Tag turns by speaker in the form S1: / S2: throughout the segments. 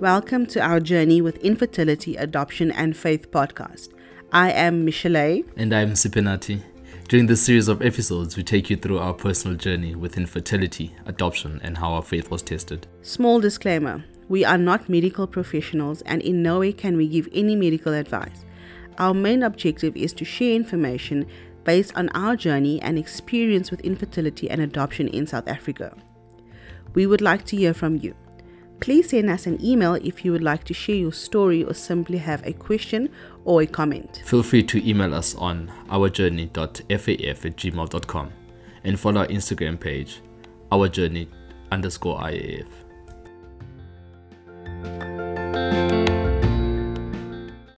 S1: Welcome to our journey with infertility, adoption, and faith podcast. I am Michelle.
S2: And I'm Sipinati. During this series of episodes, we take you through our personal journey with infertility, adoption, and how our faith was tested.
S1: Small disclaimer we are not medical professionals, and in no way can we give any medical advice. Our main objective is to share information based on our journey and experience with infertility and adoption in South Africa. We would like to hear from you. Please send us an email if you would like to share your story or simply have a question or a comment.
S2: Feel free to email us on ourjourney.faf at gmail.com and follow our Instagram page, ourjourney underscore IAF.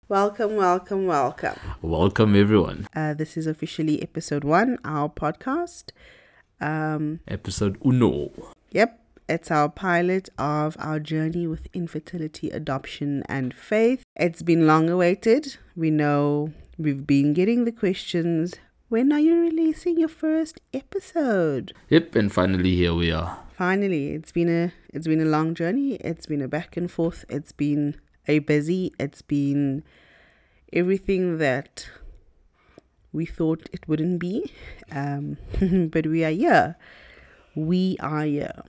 S1: Welcome, welcome, welcome.
S2: Welcome, everyone.
S1: Uh, this is officially episode one, our podcast. Um,
S2: Episode uno.
S1: Yep, it's our pilot of our journey with infertility, adoption, and faith. It's been long awaited. We know we've been getting the questions when are you releasing your first episode?
S2: Yep, and finally here we are.
S1: Finally, it's been a it's been a long journey. It's been a back and forth. It's been a busy. It's been everything that we thought it wouldn't be. Um, but we are here. We are here.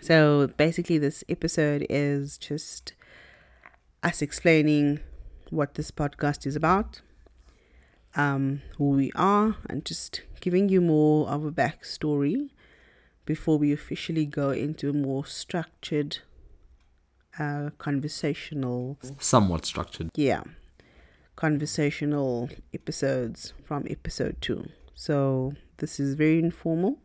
S1: So basically, this episode is just us explaining what this podcast is about, um, who we are, and just giving you more of a backstory before we officially go into a more structured, uh, conversational,
S2: Somewhat structured.
S1: yeah, conversational episodes from episode two. So this is very informal,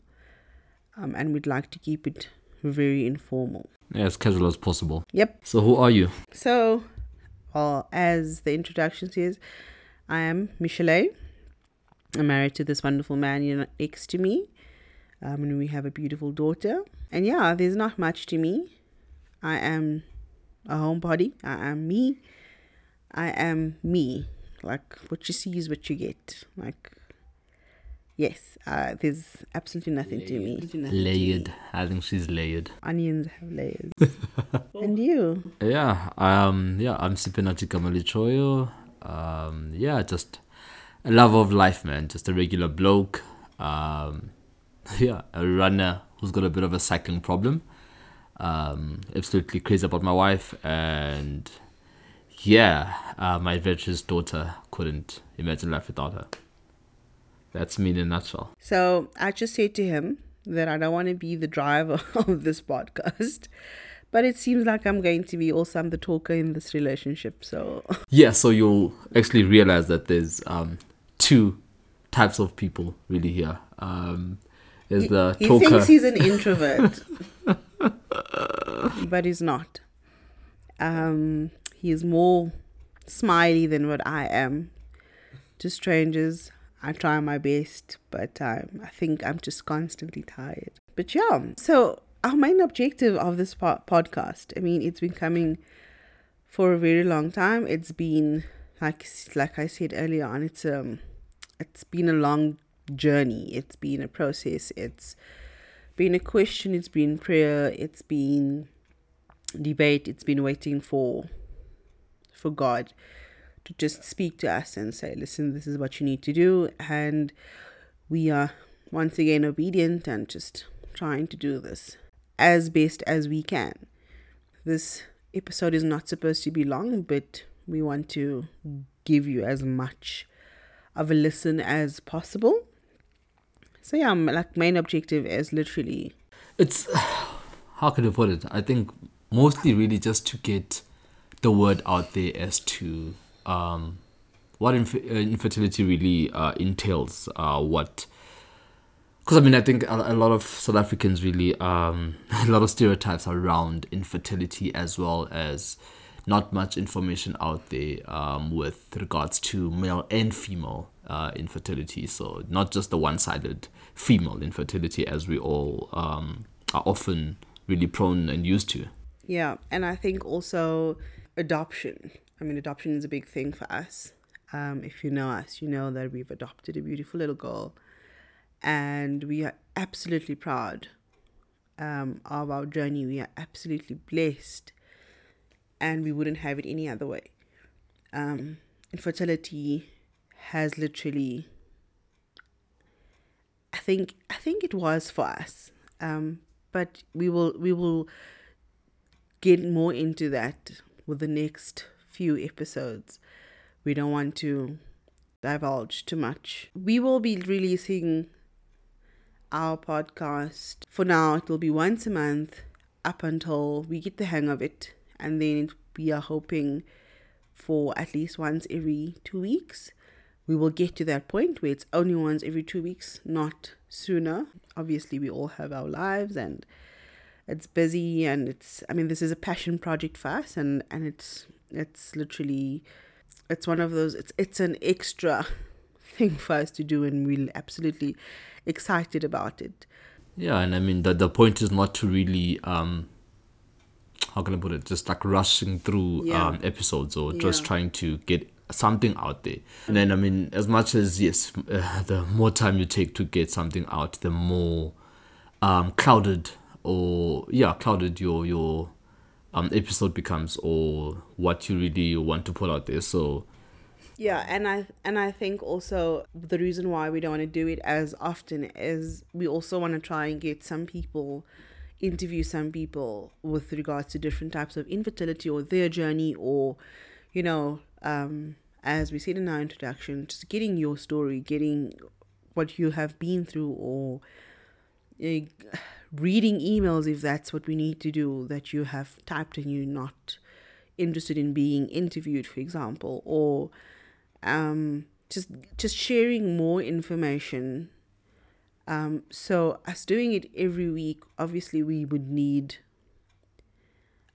S1: um, and we'd like to keep it very informal.
S2: Yeah, as casual as possible.
S1: Yep.
S2: So, who are you?
S1: So, well, as the introduction says, I am Michelle. I'm married to this wonderful man you know, next to me. Um, and we have a beautiful daughter. And yeah, there's not much to me. I am a homebody. I am me. I am me. Like what you see is what you get. Like, yes, uh, there's absolutely nothing to me.
S2: Layered. I think she's layered.
S1: Onions have layers. and you?
S2: Yeah, um, yeah, I'm Sipinati Kamalichoyo. Um, yeah, just a love of life, man. Just a regular bloke. Um, yeah, a runner who's got a bit of a cycling problem. Um, absolutely crazy about my wife, and yeah, uh, my adventurous daughter couldn't imagine life without her. That's me in a nutshell.
S1: So I just said to him that I don't want to be the driver of this podcast, but it seems like I'm going to be also I'm the talker in this relationship. So
S2: Yeah, so you'll actually realize that there's um, two types of people really here. Um, there's the
S1: he
S2: talker.
S1: thinks he's an introvert, but he's not. Um, he's more smiley than what I am. To strangers, I try my best, but um, I think I'm just constantly tired. But yeah, so our main objective of this po- podcast, I mean, it's been coming for a very long time. It's been like like I said earlier on, it's um, it's been a long journey. It's been a process. It's been a question. It's been prayer. It's been debate. It's been waiting for for God to just speak to us and say, listen, this is what you need to do. And we are once again obedient and just trying to do this as best as we can. This episode is not supposed to be long, but we want to give you as much of a listen as possible. So yeah, like main objective is literally
S2: It's how could I put it? I think mostly really just to get the word out there as to um, what inf- uh, infertility really uh, entails. Uh, what because I mean I think a, a lot of South Africans really um, a lot of stereotypes around infertility as well as not much information out there um, with regards to male and female uh, infertility. So not just the one-sided female infertility as we all um, are often really prone and used to.
S1: Yeah, and I think also adoption. I mean, adoption is a big thing for us. Um, if you know us, you know that we've adopted a beautiful little girl, and we are absolutely proud um, of our journey. We are absolutely blessed and we wouldn't have it any other way. Um, infertility has literally, I think, I think it was for us. Um, but we will we will get more into that with the next few episodes. We don't want to divulge too much. We will be releasing our podcast. For now, it will be once a month up until we get the hang of it. And then we are hoping for at least once every two weeks. We will get to that point where it's only once every two weeks, not sooner. Obviously, we all have our lives and it's busy and it's i mean this is a passion project for us and and it's it's literally it's one of those it's it's an extra thing for us to do and we're absolutely excited about it.
S2: Yeah and i mean the the point is not to really um how can i put it? Just like rushing through
S1: Yeah.
S2: um episodes or just trying to get something out there. And then i mean as much as yes uh, the more time you take to get something out the more um clouded or yeah clouded your your um episode becomes or what you really want to put out there. So
S1: Yeah, and I and I think also the reason why we don't want to do it as often is we also want to try and get some people interview some people with regards to different types of infertility or their journey or you know um as we said in our introduction just getting your story getting what you have been through or uh, reading emails if that's what we need to do that you have typed and you're not interested in being interviewed for example or um just just sharing more information. Um so us doing it every week obviously we would need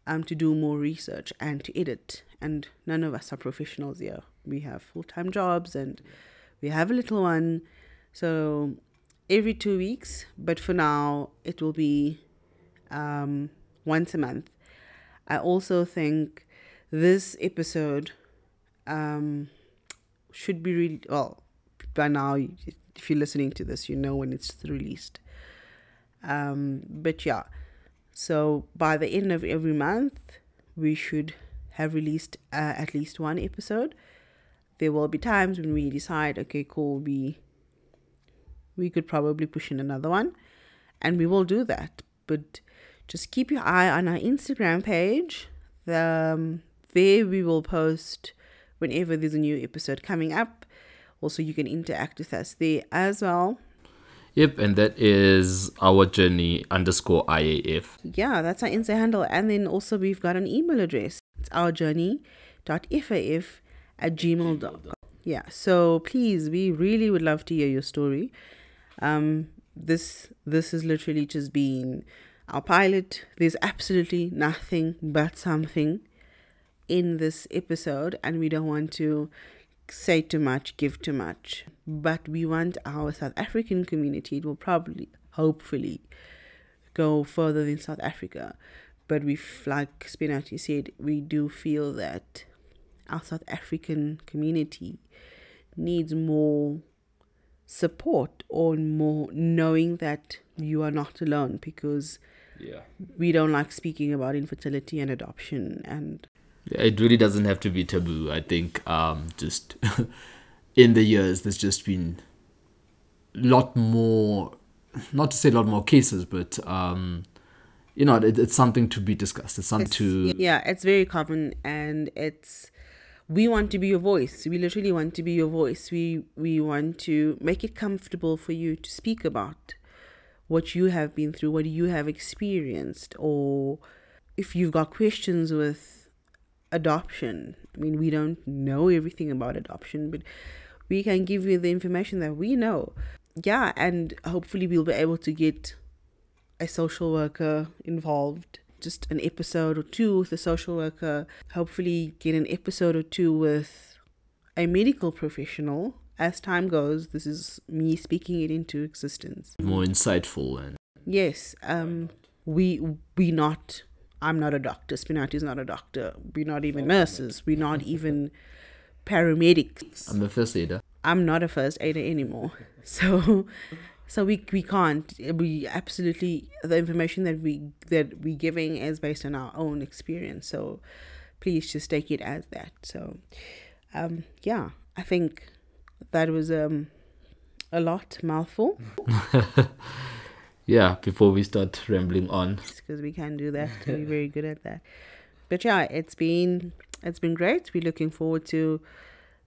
S1: um to do more research and to edit and none of us are professionals here. We have full-time jobs and we have a little one. So every two weeks but for now it will be um once a month. I also think this episode um should be really well by now if you're listening to this you know when it's released. Um but yeah so by the end of every month we should have released uh, at least one episode. There will be times when we decide okay cool we we could probably push in another one and we will do that. But just keep your eye on our instagram page the, um, there we will post whenever there's a new episode coming up. Also you can interact with us there as well.
S2: Yep and that is our journey underscore iaf
S1: yeah that's our insta handle. And then also we've got an email address. It's our journey.faf at gmail.com yeah so please we really would love to hear your story um this this is literally just been our pilot. There's absolutely nothing but something in this episode and we don't want to say too much give too much. But we want our south african community it will probably hopefully go further than south africa. But we like spinati said we do feel that our south african community needs more support or more knowing that you are not alone because
S2: yeah
S1: we don't like speaking about infertility and adoption and
S2: it really doesn't have to be taboo. I think um, just in the years, there's just been a lot more, not to say a lot more cases, but um, you know, it, it's something to be discussed. It's something to
S1: yeah it's very common and it's we want to be your voice. We literally want to be your voice. We we want to make it comfortable for you to speak about what you have been through what you have experienced or if you've got questions with adoption. I mean we don't know everything about adoption but we can give you the information that we know. Yeah and hopefully we'll be able to get a social worker involved just an episode or two with a social worker hopefully get an episode or two with a medical professional. As time goes this is me speaking it into existence.
S2: More insightful and
S1: yes um we we not i'm not a doctor. Spinati is not a doctor. We're not even nurses. We're not even paramedics.
S2: I'm the first aider.
S1: I'm not a first aider anymore. So so we we can't we absolutely the information that we that we giving is based on our own experience. So please just take it as that. So, um, yeah, I think that was um, a lot mouthful
S2: Yeah, before we start rambling on.
S1: because we can do that. We're very good at that. But yeah, it's been it's been great. We're looking forward to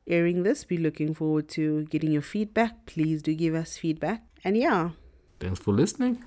S1: airing this. We're looking forward to getting your feedback. Please do give us feedback. And yeah,
S2: Thanks for listening.